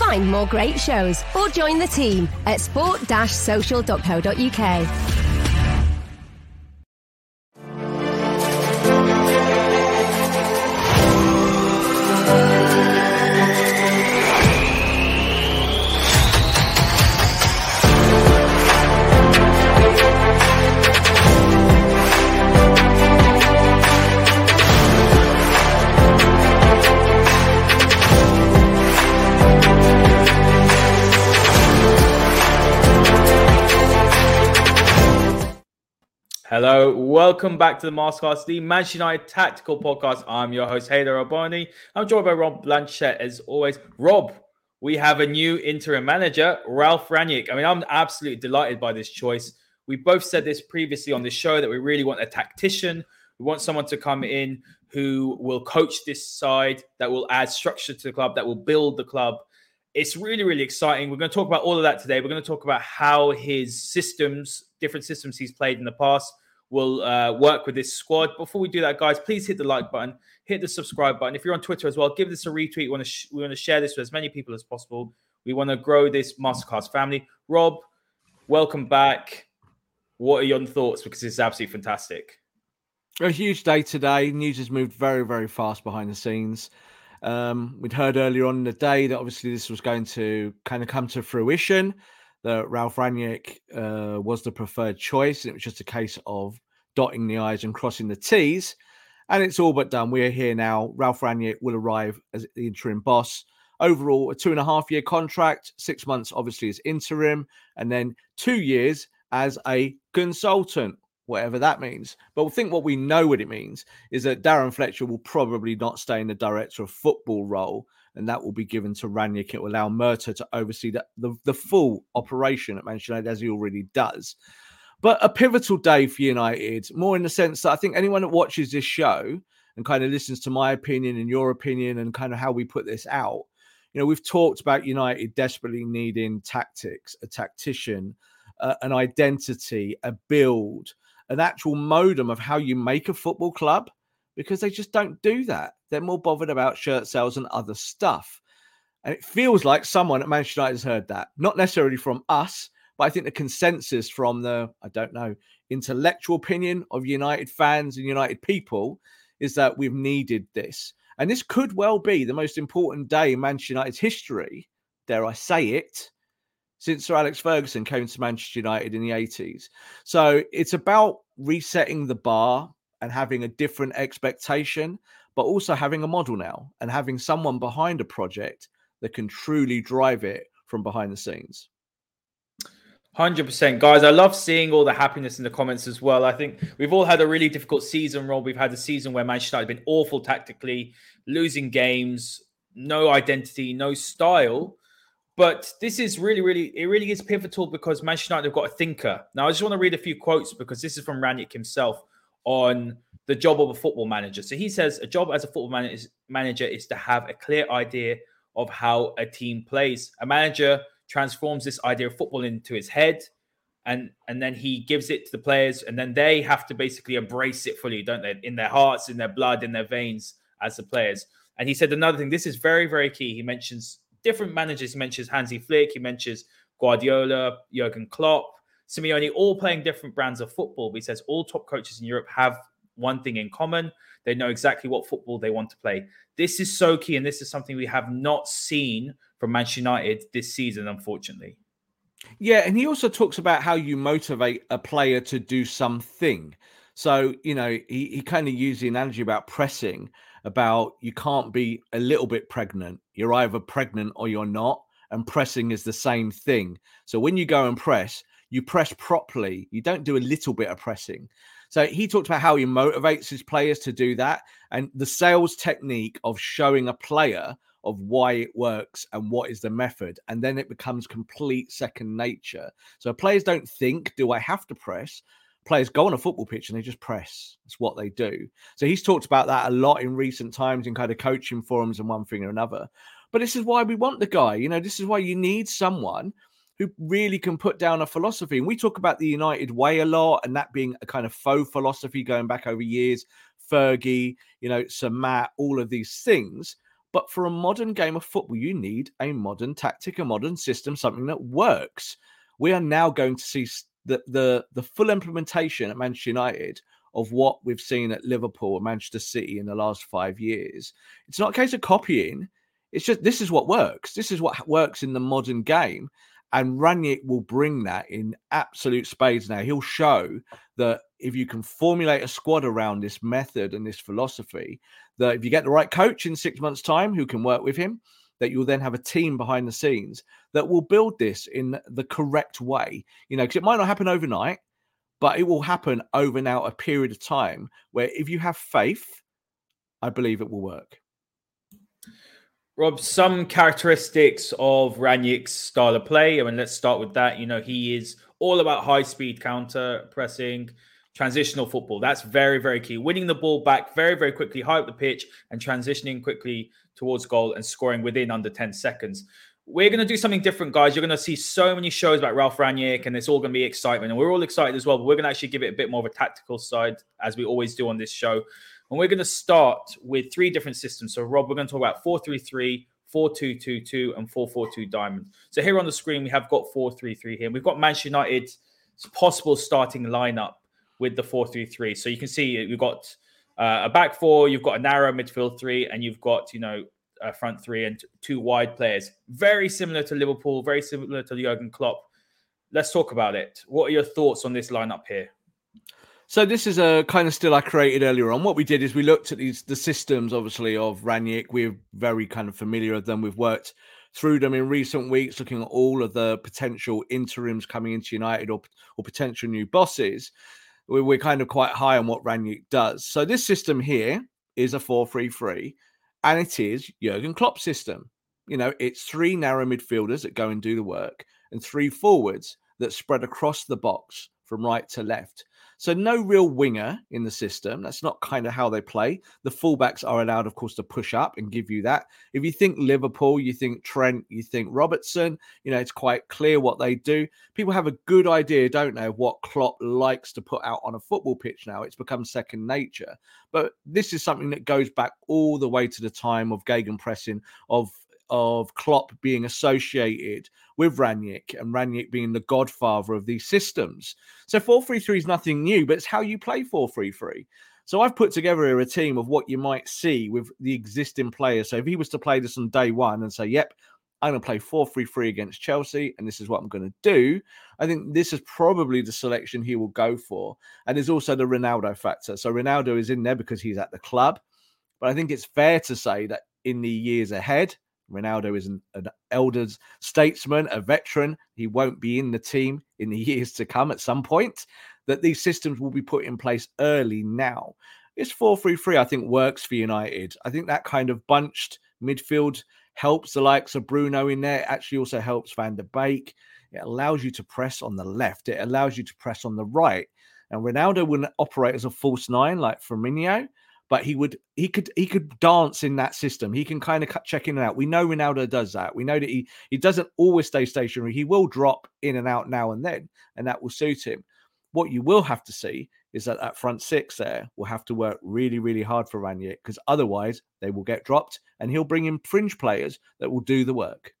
Find more great shows or join the team at sport-social.co.uk. Welcome back to the Masterclass, the Manchester United Tactical Podcast. I'm your host, Haider Rubbani. I'm joined by Rob Blanchette as always. Rob, we have a new interim manager, Ralf Rangnick. I mean, I'm absolutely delighted by this choice. We both said this previously on the show that we really want a tactician. We want someone to come in who will coach this side, that will add structure to the club, that will build the club. It's really, really exciting. We're going to talk about all of that today. We're going to talk about how his systems, different systems he's played in the past, will uh, work with this squad. Before we do that, guys, please hit the like button, hit the subscribe button. If you're on Twitter as well, give this a retweet. We want to sh- we want to share this with as many people as possible. We want to grow this masterclass family. Rob, welcome back. What are your thoughts? Because this is absolutely fantastic. A huge day today. News has moved very, very fast behind the scenes. Um, we'd heard earlier on in the day that obviously this was going to kind of come to fruition that Ralf Rangnick uh, was the preferred choice. It was just a case of dotting the I's and crossing the T's. And it's all but done. We're here now. Ralf Rangnick will arrive as the interim boss. Overall, a two and a half year contract, six months obviously as interim, and then two years as a consultant, whatever that means. But I think what we know what it means is that Darren Fletcher will probably not stay in the director of football role and that will be given to Rangnick. It will allow Murtough to oversee the, the, the full operation at Manchester United as he already does. But a pivotal day for United, more in the sense that I think anyone that watches this show and kind of listens to my opinion and your opinion and kind of how we put this out, you know, we've talked about United desperately needing tactics, a tactician, uh, an identity, a build, an actual modem of how you make a football club because they just don't do that. They're more bothered about shirt sales and other stuff. And it feels like someone at Manchester United has heard that, not necessarily from us, but I think the consensus from the, I don't know, intellectual opinion of United fans and United people is that we've needed this. And this could well be the most important day in Manchester United's history, dare I say it, since Sir Alex Ferguson came to Manchester United in the 80s. So it's about resetting the bar and having a different expectation, but also having a model now and having someone behind a project that can truly drive it from behind the scenes. 100% guys i love seeing all the happiness in the comments as well. I think we've all had a really difficult season rob. We've had a season where manchester united have been awful tactically losing games no identity no style. But this is really really it really is pivotal because manchester united have got a thinker. Now i just want to read a few quotes because this is from Rangnick himself on the job of a football manager. So he says a job as a football manager is to have a clear idea of how a team plays. A manager transforms this idea of football into his head and and then he gives it to the players and then they have to basically embrace it fully don't they in their hearts in their blood in their veins as the players. And he said another thing this is very very key. He mentions different managers. He mentions Hansi Flick. He mentions Guardiola Jurgen Klopp Simeone, all playing different brands of football. But he says all top coaches in Europe have one thing in common. They know exactly what football they want to play. This is so key, and this is something we have not seen from Manchester United this season, unfortunately. Yeah, and he also talks about how you motivate a player to do something. So, you know, he, he kind of used the analogy about pressing, about you can't be a little bit pregnant. You're either pregnant or you're not. And pressing is the same thing. So when you go and press, you press properly. You don't do a little bit of pressing. So he talked about how he motivates his players to do that and the sales technique of showing a player of why it works and what is the method. And then it becomes complete second nature. So players don't think, do I have to press? Players go on a football pitch and they just press. It's what they do. So he's talked about that a lot in recent times in kind of coaching forums and one thing or another. But this is why we want the guy. You know, this is why you need someone who really can put down a philosophy. And we talk about the United way a lot, and that being a kind of faux philosophy going back over years. Fergie, you know, Sir Matt, all of these things. But for a modern game of football, you need a modern tactic, a modern system, something that works. We are now going to see the the, the full implementation at Manchester United of what we've seen at Liverpool and Manchester City in the last five years. It's not a case of copying. It's just this is what works. This is what works in the modern game. And Rangnick will bring that in absolute spades now. He'll show that if you can formulate a squad around this method and this philosophy, that if you get the right coach in six months' time who can work with him, that you'll then have a team behind the scenes that will build this in the correct way. You know, because it might not happen overnight, but it will happen over now a period of time where if you have faith, I believe it will work. Rob, some characteristics of Rangnick's style of play. I mean, let's start with that. You know, he is all about high speed counter pressing, transitional football. That's very, very key. Winning the ball back very, very quickly, high up the pitch, and transitioning quickly towards goal and scoring within under 10 seconds. We're going to do something different, guys. You're going to see so many shows about Ralf Rangnick, and it's all going to be excitement. And we're all excited as well, but we're going to actually give it a bit more of a tactical side, as we always do on this show. And we're going to start with three different systems. So, Rob, we're going to talk about 433, 4222, and 442 diamond. So, here on the screen, we have got 433 here. We've got Manchester United's possible starting lineup with the 433. So, you can see we've got uh, a back four, you've got a narrow midfield three, and you've got, you know, a front three and two wide players. Very similar to Liverpool, very similar to Jurgen Klopp. Let's talk about it. What are your thoughts on this lineup here? So this is a kind of still I created earlier on. What we did is we looked at these the systems, obviously, of Rangnick. We're very kind of familiar with them. We've worked through them in recent weeks, looking at all of the potential interims coming into United or or potential new bosses. We're, we're kind of quite high on what Rangnick does. So this system here is a four-three-three, and it is Jurgen Klopp's system. You know, it's three narrow midfielders that go and do the work, and three forwards that spread across the box from right to left. So no real winger in the system. That's not kind of how they play. The fullbacks are allowed, of course, to push up and give you that. If you think Liverpool, you think Trent, you think Robertson, you know, it's quite clear what they do. People have a good idea, don't they, of what Klopp likes to put out on a football pitch now. It's become second nature. But this is something that goes back all the way to the time of Gegenpressing, of of Klopp being associated with Rangnick and Rangnick being the godfather of these systems. So 4-3-3 is nothing new, but it's how you play 4-3-3. So I've put together here a team of what you might see with the existing players. So if he was to play this on day one and say, yep, I'm going to play 4 3 3 against Chelsea, and this is what I'm going to do. I think this is probably the selection he will go for. And there's also the Ronaldo factor. So Ronaldo is in there because he's at the club. But I think it's fair to say that in the years ahead, Ronaldo is an, an elder statesman, a veteran. He won't be in the team in the years to come at some point. That these systems will be put in place early now. It's 4 3 3, I think, works for United. I think that kind of bunched midfield helps the likes of Bruno in there. It actually also helps Van der Beek. It allows you to press on the left, it allows you to press on the right. And Ronaldo wouldn't operate as a false nine like Firmino but he would he could he could dance in that system. He can kind of check in and out. We know Ronaldo does that. We know that he he doesn't always stay stationary. He will drop in and out now and then, and that will suit him. What you will have to see is that that front six there will have to work really, really hard for Rangnick because otherwise they will get dropped, and he'll bring in fringe players that will do the work.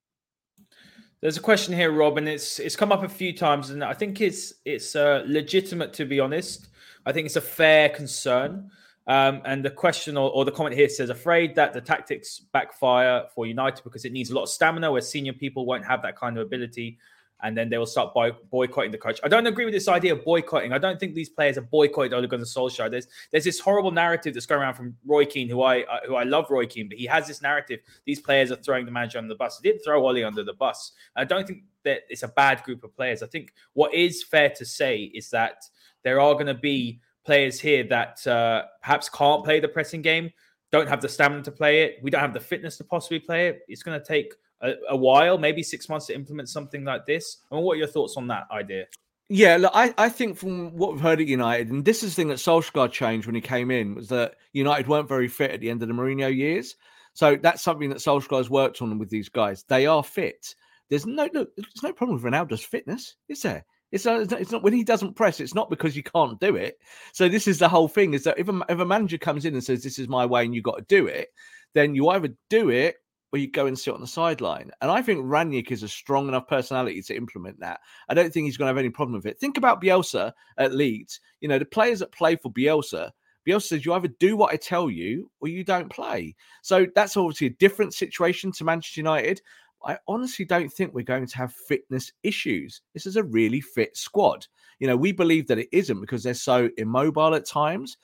There's a question here, Rob, and it's it's come up a few times, and I think it's it's uh, legitimate to be honest. I think it's a fair concern. Um, and the question or, or, the comment here says, afraid that the tactics backfire for United because it needs a lot of stamina, where senior people won't have that kind of ability and then they will start boy- boycotting the coach. I don't agree with this idea of boycotting. I don't think these players are boycotted Ole Gunnar Solskjaer. There's there's this horrible narrative that's going around from Roy Keane, who I uh, who I love Roy Keane, but he has this narrative. These players are throwing the manager under the bus. He didn't throw Ole under the bus. I don't think that it's a bad group of players. I think what is fair to say is that there are going to be players here that uh, perhaps can't play the pressing game, don't have the stamina to play it. We don't have the fitness to possibly play it. It's going to take a, a, while, maybe six months to implement something like this. I mean, what are your thoughts on that idea? Yeah, look, I, I think from what we've heard at United, and this is the thing that Solskjaer changed when he came in, was that United weren't very fit at the end of the Mourinho years. So that's something that Solskjaer's worked on with these guys. They are fit. There's no look, there's no problem with Ronaldo's fitness, is there? It's not, it's not when he doesn't press. It's not because you can't do it. So this is the whole thing: is that if a, if a manager comes in and says this is my way and you got to do it, then you either do it or you go and sit on the sideline. And I think Rangnick is a strong enough personality to implement that. I don't think he's going to have any problem with it. Think about Bielsa at Leeds. You know, the players that play for Bielsa, Bielsa says you either do what I tell you or you don't play. So that's obviously a different situation to Manchester United. I honestly don't think we're going to have fitness issues. This is a really fit squad. You know, we believe that it isn't because they're so immobile at times.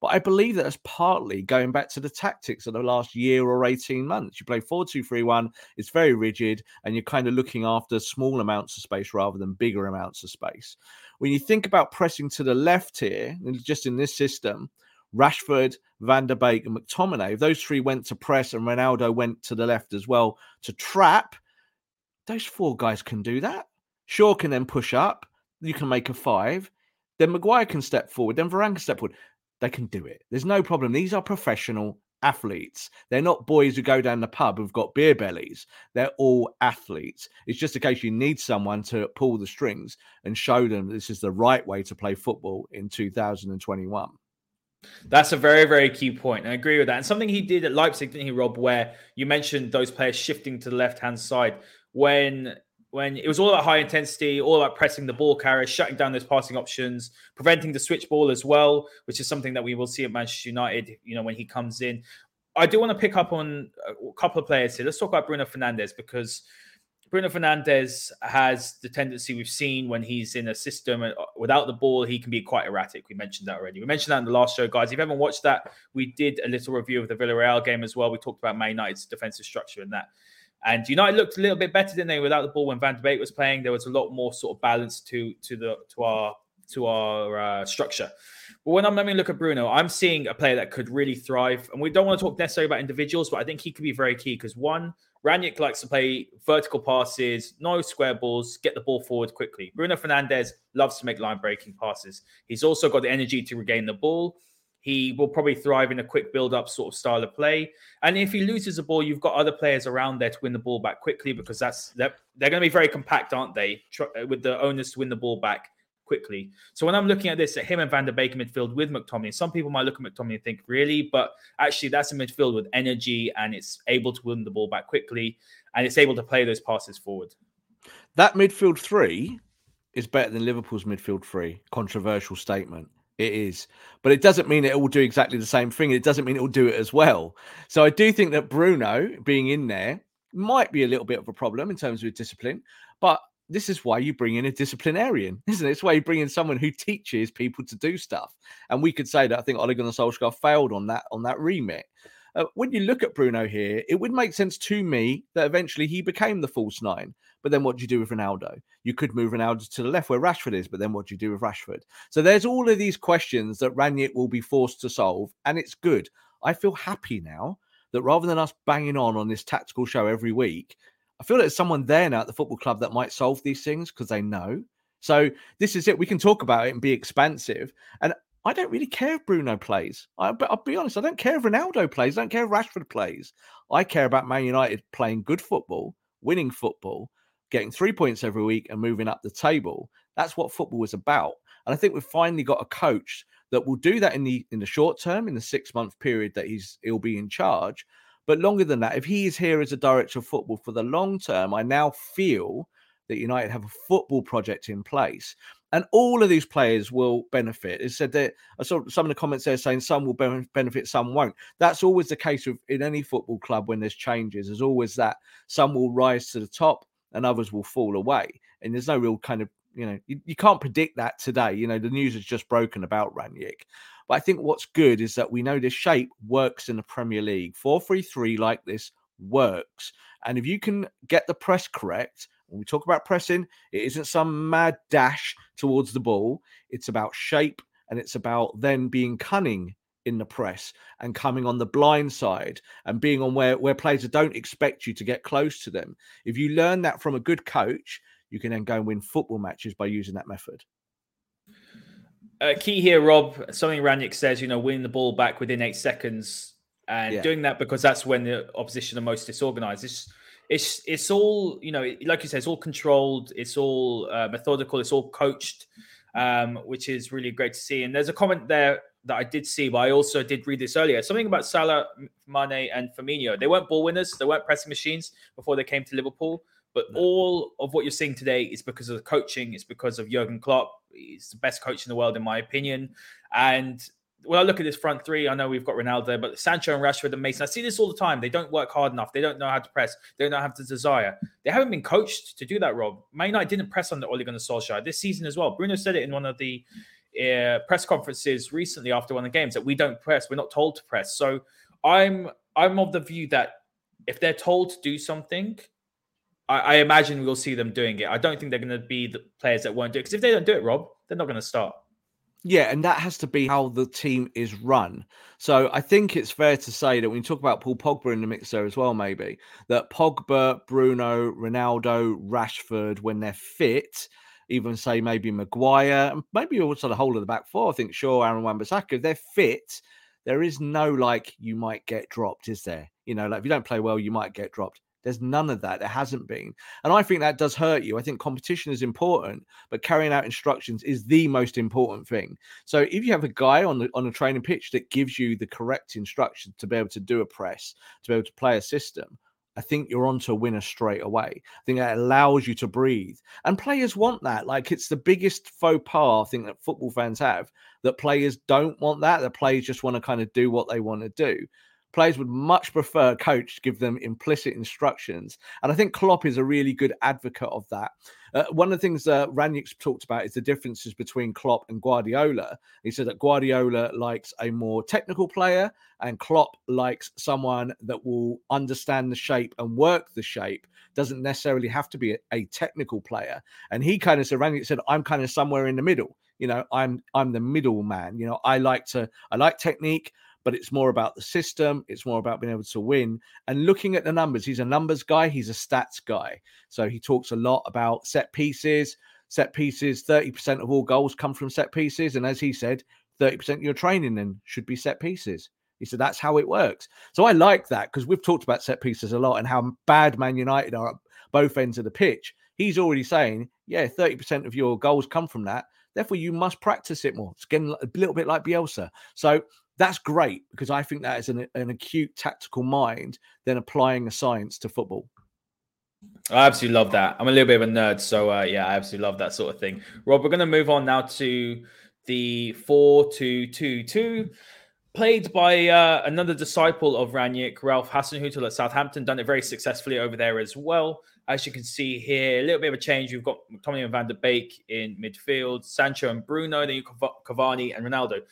But I believe that that's partly going back to the tactics of the last year or 18 months. You play 4 2 3 1, it's very rigid, and you're kind of looking after small amounts of space rather than bigger amounts of space. When you think about pressing to the left here, just in this system, Rashford, Van der Beek, and McTominay, if those three went to press and Ronaldo went to the left as well to trap, those four guys can do that. Shaw can then push up. You can make a five. Then Maguire can step forward. Then Varane can step forward. They can do it. There's no problem. These are professional athletes. They're not boys who go down the pub who've got beer bellies. They're all athletes. It's just a case you need someone to pull the strings and show them this is the right way to play football in 2021. That's a very, very key point. I agree with that. And something he did at Leipzig, didn't he, Rob, where you mentioned those players shifting to the left hand side when when it was all about high intensity, all about pressing the ball carrier, shutting down those passing options, preventing the switch ball as well, which is something that we will see at Manchester United, you know, when he comes in. I do want to pick up on a couple of players here. Let's talk about Bruno Fernandes because Bruno Fernandes has the tendency we've seen when he's in a system uh, without the ball, he can be quite erratic. We mentioned that already. We mentioned that in the last show, guys. If you haven't watched that, we did a little review of the Villarreal game as well. We talked about Man United's defensive structure and that. And United looked a little bit better than they without the ball when Van der Beek was playing. There was a lot more sort of balance to to the to our to our uh, structure. But when I'm having a look at Bruno, I'm seeing a player that could really thrive. And we don't want to talk necessarily about individuals, but I think he could be very key because one, Rangnick likes to play vertical passes, no square balls, get the ball forward quickly. Bruno Fernandes loves to make line breaking passes. He's also got the energy to regain the ball. He will probably thrive in a quick build up sort of style of play. And if he loses the ball, you've got other players around there to win the ball back quickly because that's they're, they're going to be very compact, aren't they? With the onus to win the ball back quickly. So when I'm looking at this, at him and Van der Beek midfield with McTominay, some people might look at McTominay and think, really? But actually, that's a midfield with energy and it's able to win the ball back quickly and it's able to play those passes forward. That midfield three is better than Liverpool's midfield three. Controversial statement. It is, but it doesn't mean it will do exactly the same thing. It doesn't mean it will do it as well. So I do think that Bruno being in there might be a little bit of a problem in terms of discipline, but this is why you bring in a disciplinarian, isn't it? It's why you bring in someone who teaches people to do stuff. And we could say that I think Ole Gunnar Solskjaer failed on that on that remit. Uh, when you look at Bruno here, it would make sense to me that eventually he became the false nine. But then what do you do with Ronaldo? You could move Ronaldo to the left where Rashford is, but then what do you do with Rashford? So there's all of these questions that Rangnick will be forced to solve, and it's good. I feel happy now that rather than us banging on on this tactical show every week, I feel there's someone there now at the football club that might solve these things because they know. So this is it. We can talk about it and be expansive. And I don't really care if Bruno plays. I, but I'll be honest, I don't care if Ronaldo plays. I don't care if Rashford plays. I care about Man United playing good football, winning football, getting three points every week, and moving up the table. That's what football is about. And I think we've finally got a coach that will do that in the in the short term, in the six month period that he's he'll be in charge. But longer than that, if he is here as a director of football for the long term, I now feel that United have a football project in place. And all of these players will benefit. It said that uh, I saw some of the comments there saying some will benefit, some won't. That's always the case in any football club when there's changes. There's always that some will rise to the top and others will fall away. And there's no real kind of you know you, you can't predict that today. You know the news has just broken about Rangnick. But I think what's good is that we know this shape works in the Premier League. 4 3 3 like this works. And if you can get the press correct, when we talk about pressing, it isn't some mad dash towards the ball. It's about shape and it's about then being cunning in the press and coming on the blind side and being on where, where players don't expect you to get close to them. If you learn that from a good coach, you can then go and win football matches by using that method. Uh, key here, Rob, something Rangnick says, you know, winning the ball back within eight seconds and yeah. doing that because that's when the opposition are most disorganized. It's, it's, it's all, you know, like you said, it's all controlled, it's all uh, methodical, it's all coached, um, which is really great to see. And there's a comment there that I did see, but I also did read this earlier. Something about Salah, Mane, and Firmino. They weren't ball winners, they weren't pressing machines before they came to Liverpool. But no. all of what you're seeing today is because of the coaching. It's because of Jurgen Klopp. He's the best coach in the world, in my opinion. And when I look at this front three, I know we've got Ronaldo, but Sancho and Rashford and Mason, I see this all the time. They don't work hard enough. They don't know how to press. They don't have the desire. They haven't been coached to do that, Rob. Man United didn't press under Ole Gunnar Solskjaer this season as well. Bruno said it in one of the uh, press conferences recently after one of the games that we don't press. We're not told to press. So I'm I'm of the view that if they're told to do something, I, I imagine we'll see them doing it. I don't think they're going to be the players that won't do it because if they don't do it, Rob, they're not going to start. Yeah, and that has to be how the team is run. So I think it's fair to say that when you talk about Paul Pogba in the mix there as well, maybe that Pogba, Bruno, Ronaldo, Rashford, when they're fit, even say maybe Maguire, maybe also the whole of the back four. I think Shaw, Aaron Wan-Bissaka, if they're fit, there is no like you might get dropped, is there? You know, like if you don't play well, you might get dropped. There's none of that. There hasn't been. And I think that does hurt you. I think competition is important, but carrying out instructions is the most important thing. So if you have a guy on the on a training pitch that gives you the correct instructions to be able to do a press, to be able to play a system, I think you're on to a winner straight away. I think that allows you to breathe. And players want that. Like it's the biggest faux pas I think that football fans have that players don't want that. The players just want to kind of do what they want to do players would much prefer a coach to give them implicit instructions. And I think Klopp is a really good advocate of that. Uh, one of the things that Rangnick's talked about is the differences between Klopp and Guardiola. He said that Guardiola likes a more technical player, and Klopp likes someone that will understand the shape and work the shape. Doesn't necessarily have to be a, a technical player. And he kind of said, Rangnick said, I'm kind of somewhere in the middle. You know, I'm I'm the middle man. You know, I like to I like technique but it's more about the system. It's more about being able to win. And looking at the numbers, he's a numbers guy, he's a stats guy. So he talks a lot about set pieces. Set pieces, 30% of all goals come from set pieces. And as he said, 30% of your training then should be set pieces. He said that's how it works. So I like that because we've talked about set pieces a lot and how bad Man United are at both ends of the pitch. He's already saying, yeah, 30% of your goals come from that. Therefore, you must practice it more. It's getting a little bit like Bielsa. So that's great because I think that is an, an acute tactical mind then applying a science to football. I absolutely love that. I'm a little bit of a nerd, so uh, yeah, I absolutely love that sort of thing. Rob, we're going to move on now to the four-two-two-two, played by uh, another disciple of Rangnick, Ralph Hasenhüttl at Southampton, done it very successfully over there as well. As you can see here, a little bit of a change. We've got Tommy and Van der Beek in midfield, Sancho and Bruno, then you Cavani and Ronaldo.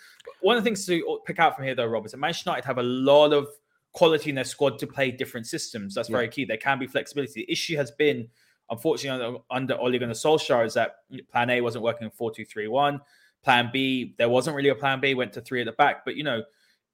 One of the things to pick out from here, though, Rob, is that Manchester United have a lot of quality in their squad to play different systems. That's very key. There can be flexibility. The issue has been, unfortunately, under, under Ole Gunnar Solskjaer, is that Plan A wasn't working 4 2 3 1. Plan B, there wasn't really a plan B, went to three at the back. But, you know,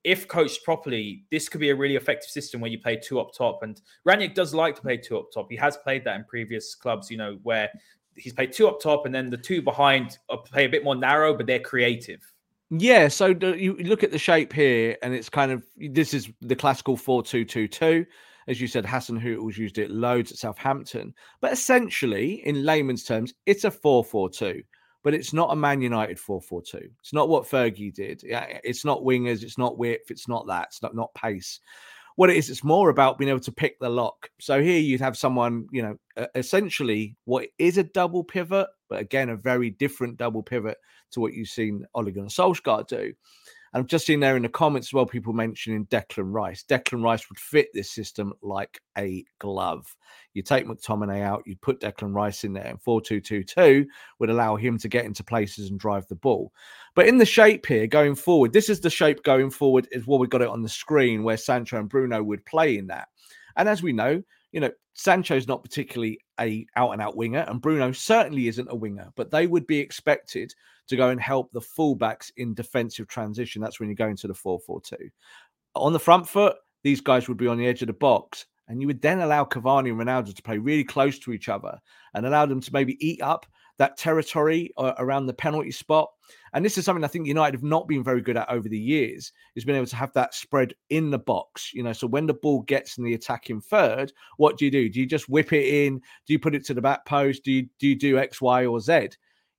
if coached properly, this could be a really effective system where you play two up top. And Rangnick does like to play two up top. He has played that in previous clubs, you know, where he's played two up top and then the two behind play a bit more narrow, but they're creative. Yeah, so you look at the shape here, and it's kind of this is the classical four-two-two-two. As you said, Hassan Hasenhüttl's used it loads at Southampton, but essentially, in layman's terms, it's a four-four-two but it's not a Man United 4-4-2. It's not what Fergie did. It's not wingers, it's not width, it's not that, it's not, not pace. What it is, it's more about being able to pick the lock. So here you'd have someone, you know, essentially what is a double pivot but again, a very different double pivot to what you've seen Ole Gunnar Solskjaer do. I've just seen there in the comments as well, people mentioning Declan Rice. Declan Rice would fit this system like a glove. You take McTominay out, you put Declan Rice in there, and 4 2 2 2 would allow him to get into places and drive the ball. But in the shape here going forward, this is the shape going forward, is what we got it on the screen where Sancho and Bruno would play in that. And as we know, you know, Sancho's not particularly a out and out winger, and Bruno certainly isn't a winger, but they would be expected to go and help the fullbacks in defensive transition. That's when you go into the 4 4 2. On the front foot, these guys would be on the edge of the box, and you would then allow Cavani and Ronaldo to play really close to each other and allow them to maybe eat up that territory uh, around the penalty spot. And this is something I think United have not been very good at over the years, is being able to have that spread in the box. You know, so when the ball gets in the attacking third, what do you do? Do you just whip it in? Do you put it to the back post? Do you do you do X, Y, or Z?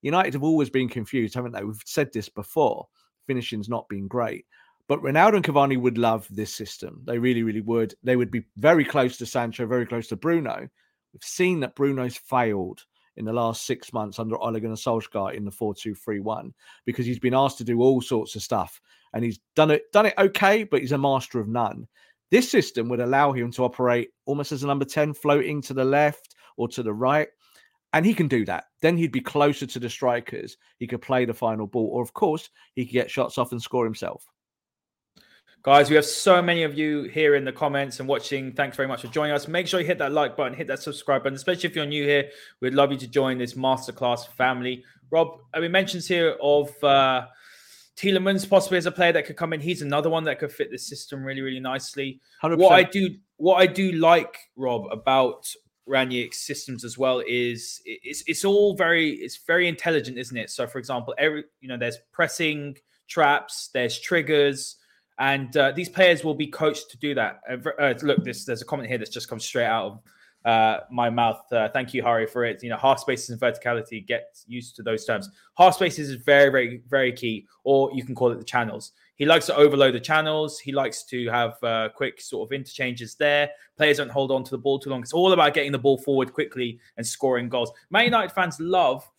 United have always been confused, haven't they? We've said this before. Finishing's not been great. But Ronaldo and Cavani would love this system. They really, really would. They would be very close to Sancho, very close to Bruno. We've seen that Bruno's failed in the last six months under Ole Gunnar Solskjaer in the 4-2-3-1 because he's been asked to do all sorts of stuff and he's done it done it okay, but he's a master of none. This system would allow him to operate almost as a number 10, floating to the left or to the right. And he can do that. Then he'd be closer to the strikers. He could play the final ball. Or, of course, he could get shots off and score himself. Guys, we have so many of you here in the comments and watching. Thanks very much for joining us. Make sure you hit that like button, hit that subscribe button, especially if you're new here. We'd love you to join this masterclass family. Rob, I mean, mentions here of uh, Tielemans possibly as a player that could come in. He's another one that could fit the system really, really nicely. 100%. What I do, what I do like, Rob, about Rangnick's systems as well is it's it's all very it's very intelligent, isn't it? So, for example, every you know, there's pressing traps, there's triggers and uh, these players will be coached to do that. Uh, uh, look, this there's a comment here that's just come straight out of uh, my mouth. Uh, thank you, Hari, for it. You know, half spaces and verticality. Get used to those terms. Half spaces is very, very, very key, or you can call it the channels. He likes to overload the channels. He likes to have uh, quick sort of interchanges there. Players don't hold on to the ball too long. It's all about getting the ball forward quickly and scoring goals. Man United fans love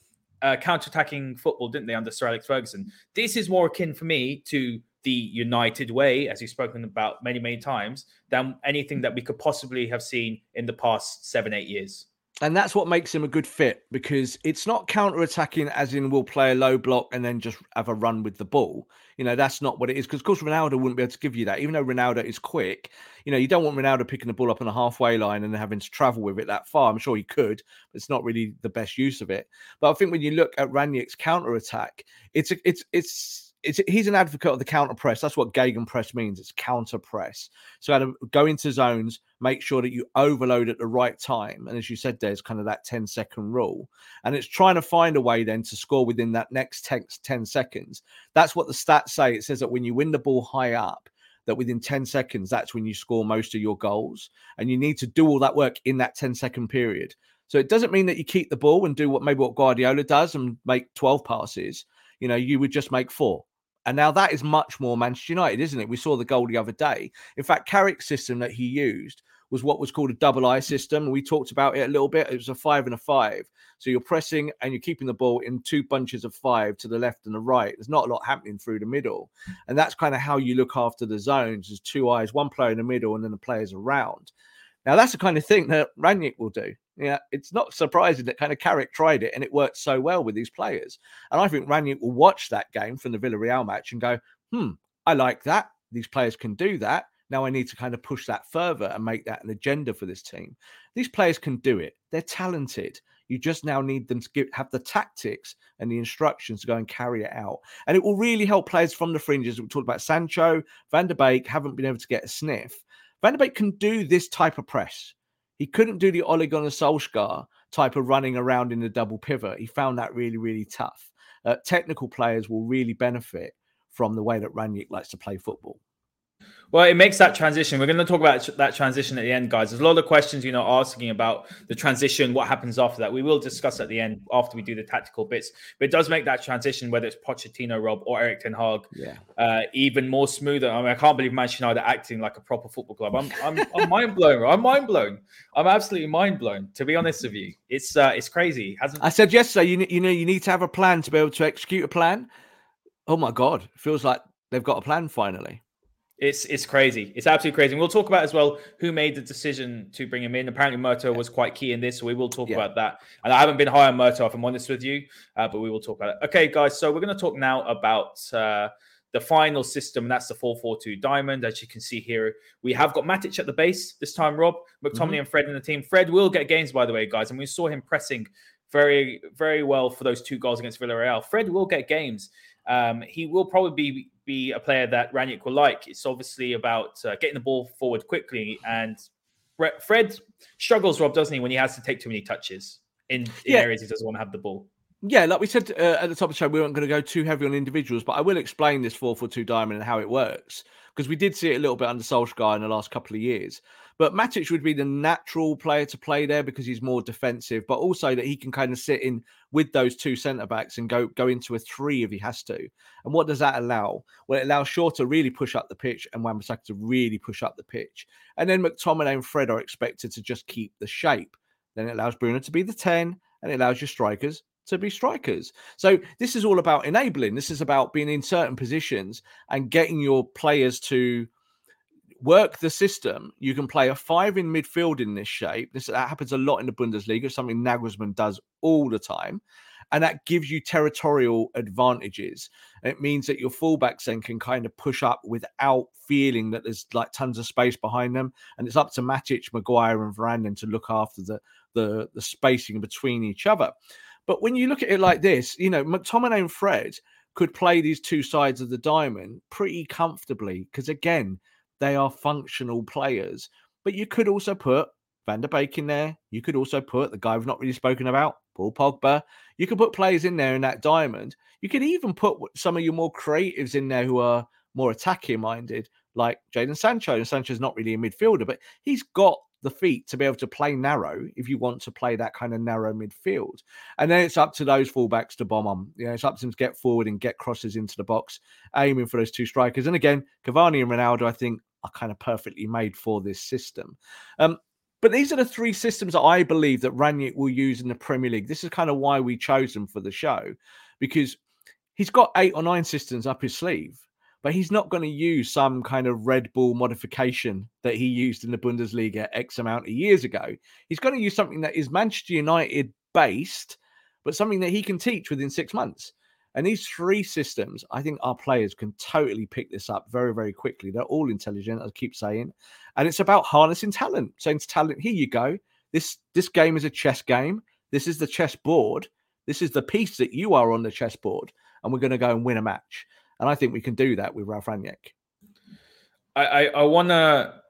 uh, counter-attacking football, didn't they, under Sir Alex Ferguson? This is more akin for me to the United way, as you've spoken about many, many times, than anything that we could possibly have seen in the past seven, eight years. And that's what makes him a good fit because it's not counter attacking, as in we'll play a low block and then just have a run with the ball. You know, that's not what it is. Because, of course, Ronaldo wouldn't be able to give you that. Even though Ronaldo is quick, you know, you don't want Ronaldo picking the ball up on a halfway line and having to travel with it that far. I'm sure he could, but it's not really the best use of it. But I think when you look at Rangnick's counter attack, it's, it's, it's, he's an advocate of the counter press. That's what Gegen press means. It's counter press. So to go into zones, make sure that you overload at the right time. And as you said, there's kind of that 10 second rule. And it's trying to find a way then to score within that next 10, 10 seconds. That's what the stats say. It says that when you win the ball high up, that within 10 seconds, that's when you score most of your goals. And you need to do all that work in that 10 second period. So it doesn't mean that you keep the ball and do what maybe what Guardiola does and make 12 passes you know, you would just make four. And now that is much more Manchester United, isn't it? We saw the goal the other day. In fact, Carrick's system that he used was what was called a double I system. We talked about it a little bit. It was a five and a five. So you're pressing and you're keeping the ball in two bunches of five to the left and the right. There's not a lot happening through the middle. And that's kind of how you look after the zones. There's two eyes, one player in the middle, and then the players around. Now that's the kind of thing that Rangnick will do. Yeah, it's not surprising that kind of Carrick tried it and it worked so well with these players. And I think Rangnick will watch that game from the Villarreal match and go, hmm, I like that. These players can do that. Now I need to kind of push that further and make that an agenda for this team. These players can do it. They're talented. You just now need them to give, have the tactics and the instructions to go and carry it out. And it will really help players from the fringes. We talked about Sancho, Van der Beek haven't been able to get a sniff. Van der Beek can do this type of press. He couldn't do the Gunnar Solskjaer type of running around in the double pivot. He found that really, really tough. Uh, technical players will really benefit from the way that Rangnick likes to play football. Well, it makes that transition. We're going to talk about that transition at the end, guys. There's a lot of questions, you know, asking about the transition, what happens after that. We will discuss at the end after we do the tactical bits. But it does make that transition, whether it's Pochettino, Rob, or Erik Ten Hag, yeah. uh, even more smoother. I mean, I can't believe Manchester United are acting like a proper football club. I'm, I'm, I'm mind blown. I'm mind blown. I'm absolutely mind blown. To be honest with you, it's uh, it's crazy. Hasn't I said yesterday? You you know you need to have a plan to be able to execute a plan. Oh my god, it feels like they've got a plan finally. It's it's crazy. It's absolutely crazy. And we'll talk about as well who made the decision to bring him in. Apparently, Murtough was quite key in this, so we will talk yeah. about that. And I haven't been high on Murtough, if I'm honest with you, uh, but we will talk about it. Okay, guys. So we're going to talk now about uh, the final system, and that's the 4-4-2 diamond. As you can see here, we have got Matic at the base this time. Rob McTominay mm-hmm. and Fred in the team. Fred will get games, by the way, guys, and we saw him pressing very very well for those two goals against Villarreal. Fred will get games. Um, he will probably be be a player that Rangnick will like. It's obviously about uh, getting the ball forward quickly. And Fred struggles, Rob, doesn't he, when he has to take too many touches in, in yeah. areas he doesn't want to have the ball. Yeah, like we said uh, at the top of the show, we weren't going to go too heavy on individuals, but I will explain this 4 4 2 diamond and how it works because we did see it a little bit under Solskjaer in the last couple of years. But Matic would be the natural player to play there because he's more defensive, but also that he can kind of sit in with those two centre backs and go go into a three if he has to. And what does that allow? Well, it allows Shaw to really push up the pitch and Wan-Bissaka to really push up the pitch. And then McTominay and Fred are expected to just keep the shape. Then it allows Bruno to be the 10 and it allows your strikers to be strikers. So this is all about enabling. This is about being in certain positions and getting your players to work the system, you can play a five in midfield in this shape. This that happens a lot in the Bundesliga, something Nagelsmann does all the time. And that gives you territorial advantages. It means that your fullbacks then can kind of push up without feeling that there's like tons of space behind them. And it's up to Matic, Maguire, and Varane to look after the, the, the spacing between each other. But when you look at it like this, you know, McTominay and Fred could play these two sides of the diamond pretty comfortably because, again, they are functional players. But you could also put Van der Beek in there. You could also put the guy we've not really spoken about, Paul Pogba. You could put players in there in that diamond. You could even put some of your more creatives in there who are more attacking minded, like Jadon Sancho. And Sancho's not really a midfielder, but he's got the feet to be able to play narrow if you want to play that kind of narrow midfield. And then it's up to those fullbacks to bomb on. You know, it's up to them to get forward and get crosses into the box, aiming for those two strikers. And again, Cavani and Ronaldo, I think, are kind of perfectly made for this system. Um, but these are the three systems that I believe that Rangnick will use in the Premier League. This is kind of why we chose them for the show, because he's got eight or nine systems up his sleeve, but he's not going to use some kind of Red Bull modification that he used in the Bundesliga X amount of years ago. He's going to use something that is Manchester United based, but something that he can teach within six months. And these three systems, I think our players can totally pick this up very, very quickly. They're all intelligent, I keep saying. And it's about harnessing talent, saying to talent, here you go. This this game is a chess game. This is the chess board. This is the piece that you are on the chessboard. And we're going to go and win a match. And I think we can do that with Ralf Rangnick. I, I, I want to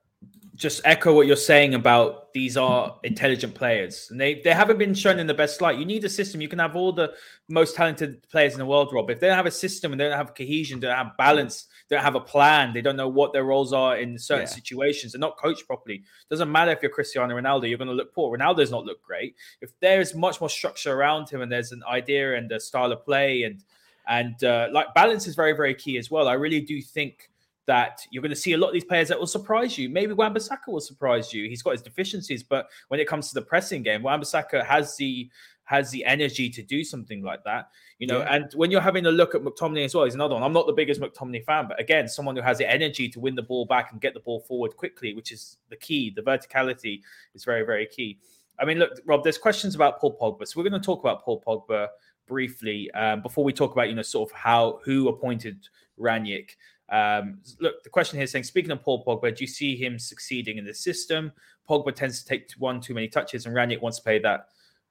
just echo what you're saying about these are intelligent players and they, they haven't been shown in the best light. You need a system. You can have all the most talented players in the world, Rob. If they don't have a system and they don't have cohesion, they don't have balance, they don't have a plan, they don't know what their roles are in certain yeah. situations, they're not coached properly. Doesn't matter if you're Cristiano Ronaldo, you're going to look poor. Ronaldo does not look great. If there is much more structure around him and there's an idea and a style of play and and uh, like balance is very, very key as well. I really do think that you're going to see a lot of these players that will surprise you. Maybe Wan-Bissaka will surprise you. He's got his deficiencies, but when it comes to the pressing game, Wan-Bissaka has the has the energy to do something like that. You know, yeah. and when you're having a look at McTominay as well, he's another one. I'm not the biggest McTominay fan, but again, someone who has the energy to win the ball back and get the ball forward quickly, which is the key. The verticality is very, very key. I mean, look, Rob, there's questions about Paul Pogba. So we're going to talk about Paul Pogba briefly um, before we talk about, you know, sort of how who appointed Rangnick. Um, look, the question here is saying, speaking of Paul Pogba, do you see him succeeding in the system? Pogba tends to take one too many touches, and Rangnick wants to play that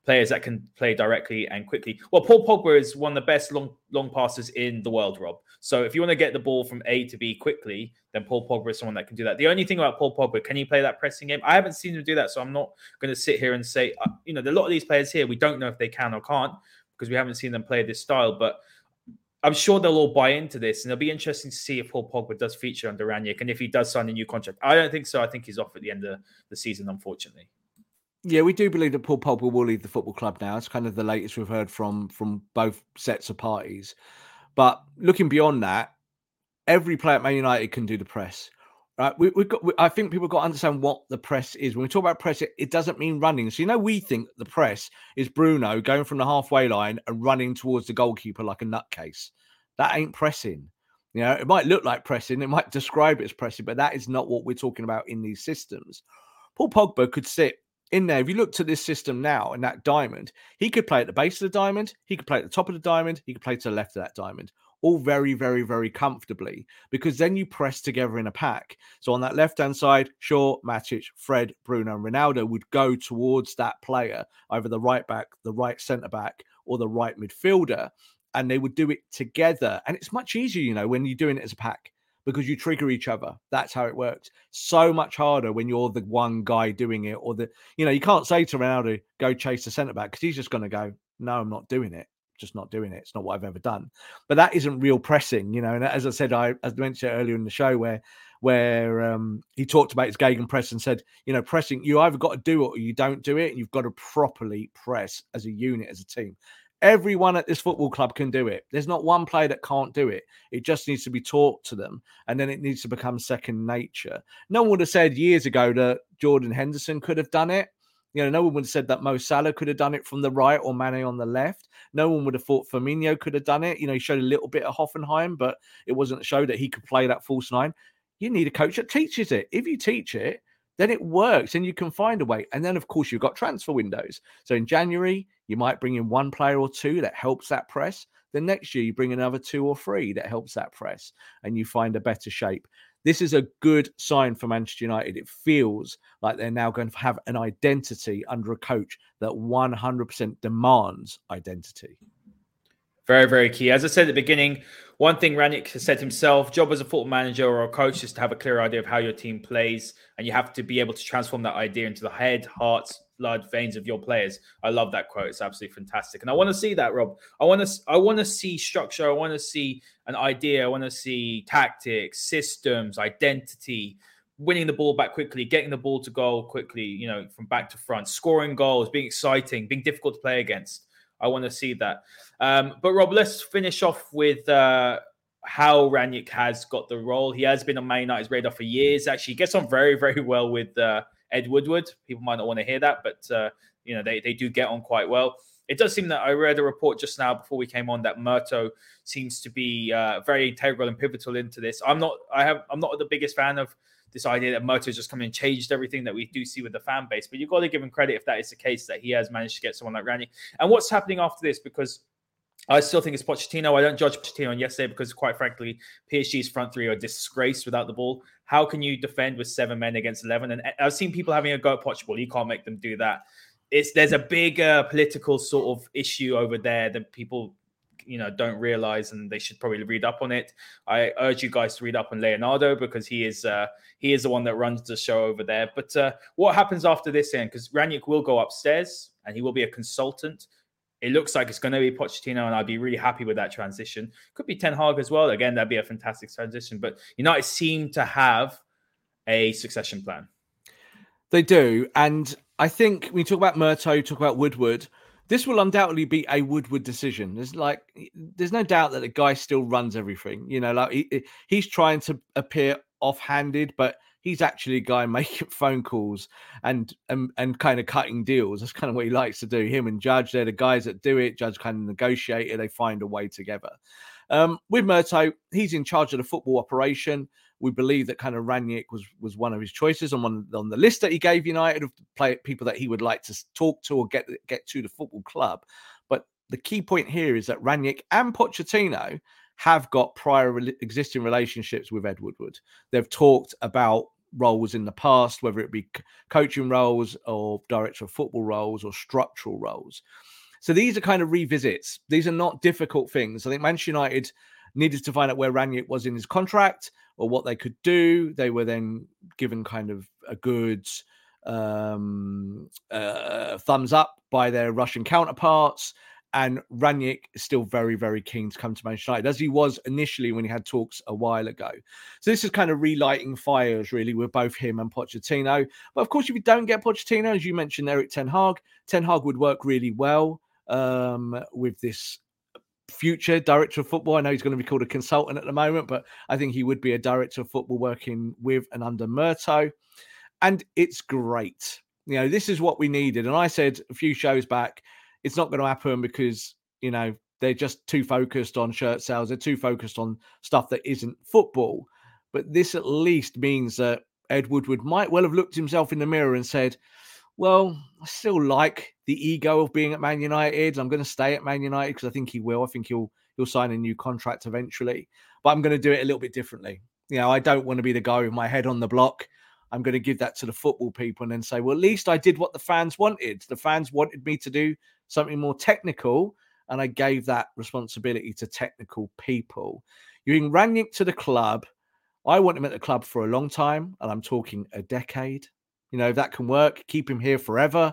players that can play directly and quickly. Well, Paul Pogba is one of the best long long passes in the world, Rob. So if you want to get the ball from A to B quickly, then Paul Pogba is someone that can do that. The only thing about Paul Pogba, can he play that pressing game? I haven't seen him do that, so I'm not going to sit here and say, uh, you know, a lot of these players here, we don't know if they can or can't because we haven't seen them play this style. But I'm sure they'll all buy into this, and it'll be interesting to see if Paul Pogba does feature under Rangnick and if he does sign a new contract. I don't think so. I think he's off at the end of the season, unfortunately. Yeah, we do believe that Paul Pogba will leave the football club now. It's kind of the latest we've heard from from both sets of parties. But looking beyond that, every player at Man United can do the press. Right, we, have got. We, I think people got to understand what the press is. When we talk about press, it, it, doesn't mean running. So you know, we think the press is Bruno going from the halfway line and running towards the goalkeeper like a nutcase. That ain't pressing. You know, it might look like pressing, it might describe it as pressing, but that is not what we're talking about in these systems. Paul Pogba could sit in there. If you looked at this system now and that diamond, he could play at the base of the diamond, he could play at the top of the diamond, he could play to the left of that diamond all very, very, very comfortably because then you press together in a pack. So on that left hand side, Shaw, Matic, Fred, Bruno, and Ronaldo would go towards that player, either the right back, the right centre back, or the right midfielder, and they would do it together. And it's much easier, you know, when you're doing it as a pack because you trigger each other. That's how it works. So much harder when you're the one guy doing it, or the, you know, you can't say to Ronaldo, go chase the centre back because he's just going to go, no, I'm not doing it just not doing it. It's not what I've ever done. But that isn't real pressing, you know. And as I said, I as mentioned earlier in the show, where where um, he talked about his Gegenpress and said, you know, pressing, you either got to do it or you don't do it. And you've got to properly press as a unit, as a team. Everyone at this football club can do it. There's not one player that can't do it. It just needs to be taught to them, and then it needs to become second nature. No one would have said years ago that Jordan Henderson could have done it. You know, no one would have said that Mo Salah could have done it from the right or Mane on the left. No one would have thought Firmino could have done it. You know, he showed a little bit of Hoffenheim, but it wasn't a show that he could play that false nine. You need a coach that teaches it. If you teach it, then it works and you can find a way. And then, of course, you've got transfer windows. So in January, you might bring in one player or two that helps that press. Then next year, you bring another two or three that helps that press and you find a better shape. This is a good sign for Manchester United. It feels like they're now going to have an identity under a coach that 100% demands identity. Very, very key. As I said at the beginning, one thing Rangnick has said himself job as a football manager or a coach is to have a clear idea of how your team plays, and you have to be able to transform that idea into the head, hearts, blood veins of your players. I love that quote. It's absolutely fantastic. And I want to see that, Rob. I want to I want to see structure. I want to see an idea. I want to see tactics, systems, identity, winning the ball back quickly, getting the ball to goal quickly, you know, from back to front, scoring goals, being exciting, being difficult to play against. I want to see that. Um, but Rob, let's finish off with uh, how Rangnick has got the role. He has been on Man United's radar for years. Actually, he gets on very, very well with uh, Ed Woodward. People might not want to hear that, but uh, you know they, they do get on quite well. It does seem that I read a report just now before we came on that Murtough seems to be uh, very integral and pivotal into this. I'm not. I have. I'm not the biggest fan of this idea that Murtough has just come and changed everything that we do see with the fan base. But you've got to give him credit if that is the case that he has managed to get someone like Randy. And what's happening after this? Because I still think it's Pochettino. I don't judge Pochettino on yesterday because, quite frankly, PSG's front three are disgraced without the ball. How can you defend with seven men against eleven? And I've seen people having a go at Pochettino. You can't make them do that. It's there's a big political sort of issue over there that people, you know, don't realize, and they should probably read up on it. I urge you guys to read up on Leonardo because he is uh, he is the one that runs the show over there. But uh, what happens after this end? Because Rangnick will go upstairs and he will be a consultant it looks like it's going to be Pochettino, and I'd be really happy with that transition. Could be Ten Hag as well. Again, that'd be a fantastic transition. But United seem to have a succession plan. They do, and I think we talk about Murtough, you talk about Woodward. This will undoubtedly be a Woodward decision. There's like, there's no doubt that the guy still runs everything. You know, like he, he's trying to appear offhanded, but he's actually a guy making phone calls and and, and kind of cutting deals. That's kind of what he likes to do. Him and Judge, they're the guys that do it. Judge kind of negotiate it. They find a way together. Um, with Murtough, he's in charge of the football operation. We believe that kind of Rangnick was was one of his choices on one on the list that he gave United of play people that he would like to talk to or get get to the football club. But the key point here is that Rangnick and Pochettino have got prior re- existing relationships with Ed Woodward. They've talked about roles in the past, whether it be coaching roles or director of football roles or structural roles. So these are kind of revisits. These are not difficult things. I think Manchester United needed to find out where Rangnick was in his contract or what they could do. They were then given kind of a good um, uh, thumbs up by their Russian counterparts. And Rangnick is still very, very keen to come to Manchester United, as he was initially when he had talks a while ago. So this is kind of relighting fires, really, with both him and Pochettino. But of course, if you don't get Pochettino, as you mentioned, Erik Ten Hag, Ten Hag would work really well um, with this future director of football. I know he's going to be called a consultant at the moment, but I think he would be a director of football working with and under Murtough. And it's great. You know, this is what we needed. And I said a few shows back, it's not going to happen because, you know, they're just too focused on shirt sales. They're too focused on stuff that isn't football. But this at least means that Ed Woodward might well have looked himself in the mirror and said, well, I still like the ego of being at Man United. I'm going to stay at Man United because I think he will. I think he'll he'll sign a new contract eventually. But I'm going to do it a little bit differently. You know, I don't want to be the guy with my head on the block. I'm going to give that to the football people and then say, well, at least I did what the fans wanted. The fans wanted me to do something more technical, and I gave that responsibility to technical people. You bring Rangnick to the club. I want him at the club for a long time, and I'm talking a decade. You know, if that can work, keep him here forever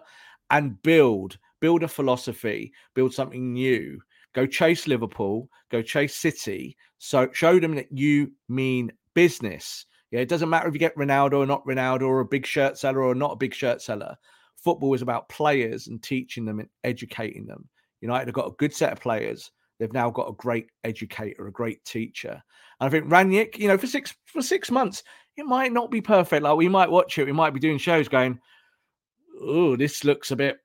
and build, build a philosophy, build something new. Go chase Liverpool, go chase City. So show them that you mean business. Yeah, it doesn't matter if you get Ronaldo or not Ronaldo or a big shirt seller or not a big shirt seller. Football is about players and teaching them and educating them. United have got a good set of players. They've now got a great educator, a great teacher. And I think Rangnick, you know, for six for six months, it might not be perfect. Like we might watch it, we might be doing shows going, "Oh, this looks a bit,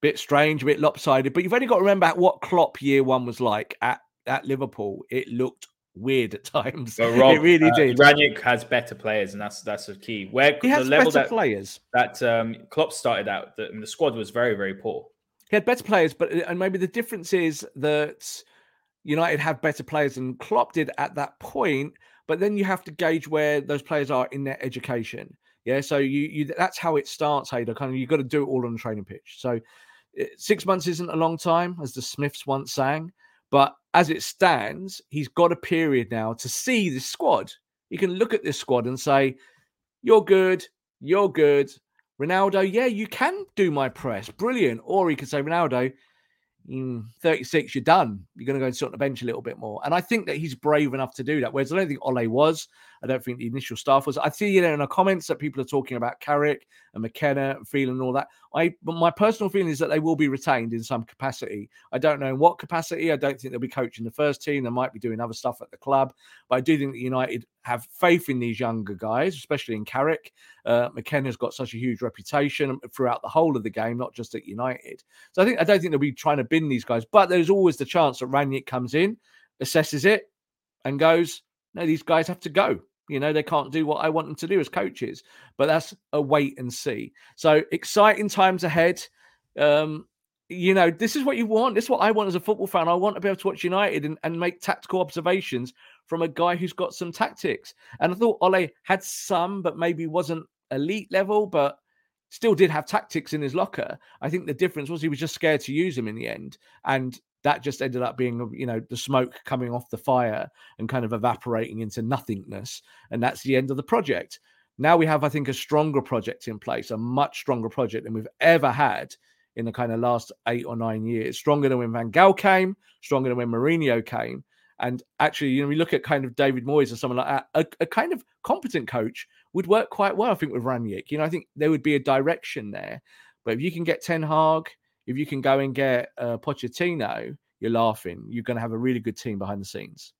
bit strange, a bit lopsided." But you've only got to remember what Klopp year one was like at at Liverpool. It looked weird at times. Rob, it really uh, did. Rangnick has better players, and that's that's a key. Where he has the level better that, players that um, Klopp started out, the, the squad was very very poor. He had better players, but and maybe the difference is that United have better players than Klopp did at that point but then you have to gauge where those players are in their education. Yeah, so you, you that's how it starts, Haider. Kind of you got to do it all on the training pitch. So eh, six months isn't a long time, as the Smiths once sang. But as it stands, he's got a period now to see this squad. He can look at this squad and say, "You're good, you're good." Ronaldo, yeah, you can do my press, brilliant. Or he could say, Ronaldo, 36, you're done. You're going to go and sit on the bench a little bit more. And I think that he's brave enough to do that. Whereas I don't think Ole was. I don't think the initial staff was. I see you know in the comments that people are talking about Carrick and McKenna and Phelan and all that. I but my personal feeling is that they will be retained in some capacity. I don't know in what capacity. I don't think they'll be coaching the first team. They might be doing other stuff at the club. But I do think that United have faith in these younger guys, especially in Carrick. Uh, McKenna's got such a huge reputation throughout the whole of the game, not just at United. So I think I don't think they'll be trying to bin these guys, but there's always the chance that Rangnick comes in, assesses it, and goes, "No, these guys have to go." You know, they can't do what I want them to do as coaches, but that's a wait and see. So exciting times ahead. Um, you know, this is what you want. This is what I want as a football fan. I want to be able to watch United and, and make tactical observations from a guy who's got some tactics. And I thought Ole had some, but maybe wasn't elite level, but still did have tactics in his locker. I think the difference was he was just scared to use them in the end. And that just ended up being, you know, the smoke coming off the fire and kind of evaporating into nothingness. And that's the end of the project. Now we have, I think, a stronger project in place, a much stronger project than we've ever had in the kind of last eight or nine years. Stronger than when Van Gaal came, stronger than when Mourinho came. And actually, you know, we look at kind of David Moyes or someone like that, a, a kind of competent coach would work quite well, I think, with Rangnick. You know, I think there would be a direction there. But if you can get Ten Hag, if you can go and get uh, Pochettino, you're laughing. You're going to have a really good team behind the scenes.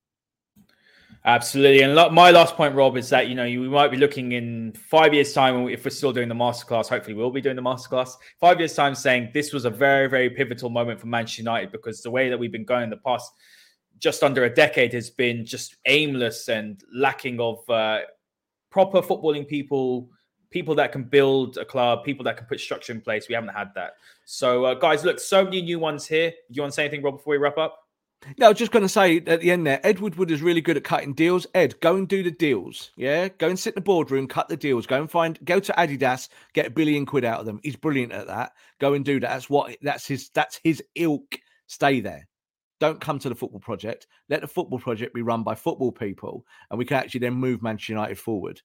Absolutely. And my last point, Rob, is that, you know, we might be looking in five years' time, if we're still doing the masterclass, hopefully we'll be doing the masterclass, five years' time saying this was a very, very pivotal moment for Manchester United because the way that we've been going in the past just under a decade has been just aimless and lacking of uh, proper footballing people, people that can build a club, people that can put structure in place. We haven't had that. So, uh, guys, look, so many new ones here. Do you want to say anything, Rob, before we wrap up? No, I was just going to say at the end there, Ed Woodward is really good at cutting deals. Ed, go and do the deals. Yeah, go and sit in the boardroom, cut the deals. Go and find, go to Adidas, get a billion quid out of them. He's brilliant at that. Go and do that. That's what. That's his. That's his ilk. Stay there. Don't come to the football project. Let the football project be run by football people, and we can actually then move Manchester United forward.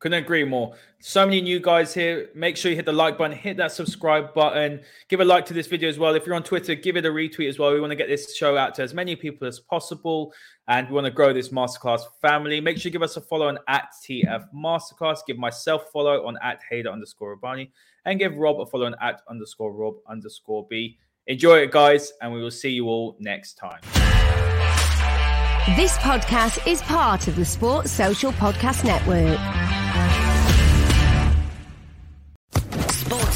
Couldn't agree more. So many new guys here. Make sure you hit the like button, hit that subscribe button, give a like to this video as well. If you're on Twitter, give it a retweet as well. We want to get this show out to as many people as possible, and we want to grow this masterclass family. Make sure you give us a follow on at TF Masterclass. Give myself follow on at Haider underscore Rubbani, and give Rob a follow on at underscore Rob underscore B. Enjoy it, guys, and we will see you all next time. This podcast is part of the Sports Social Podcast Network.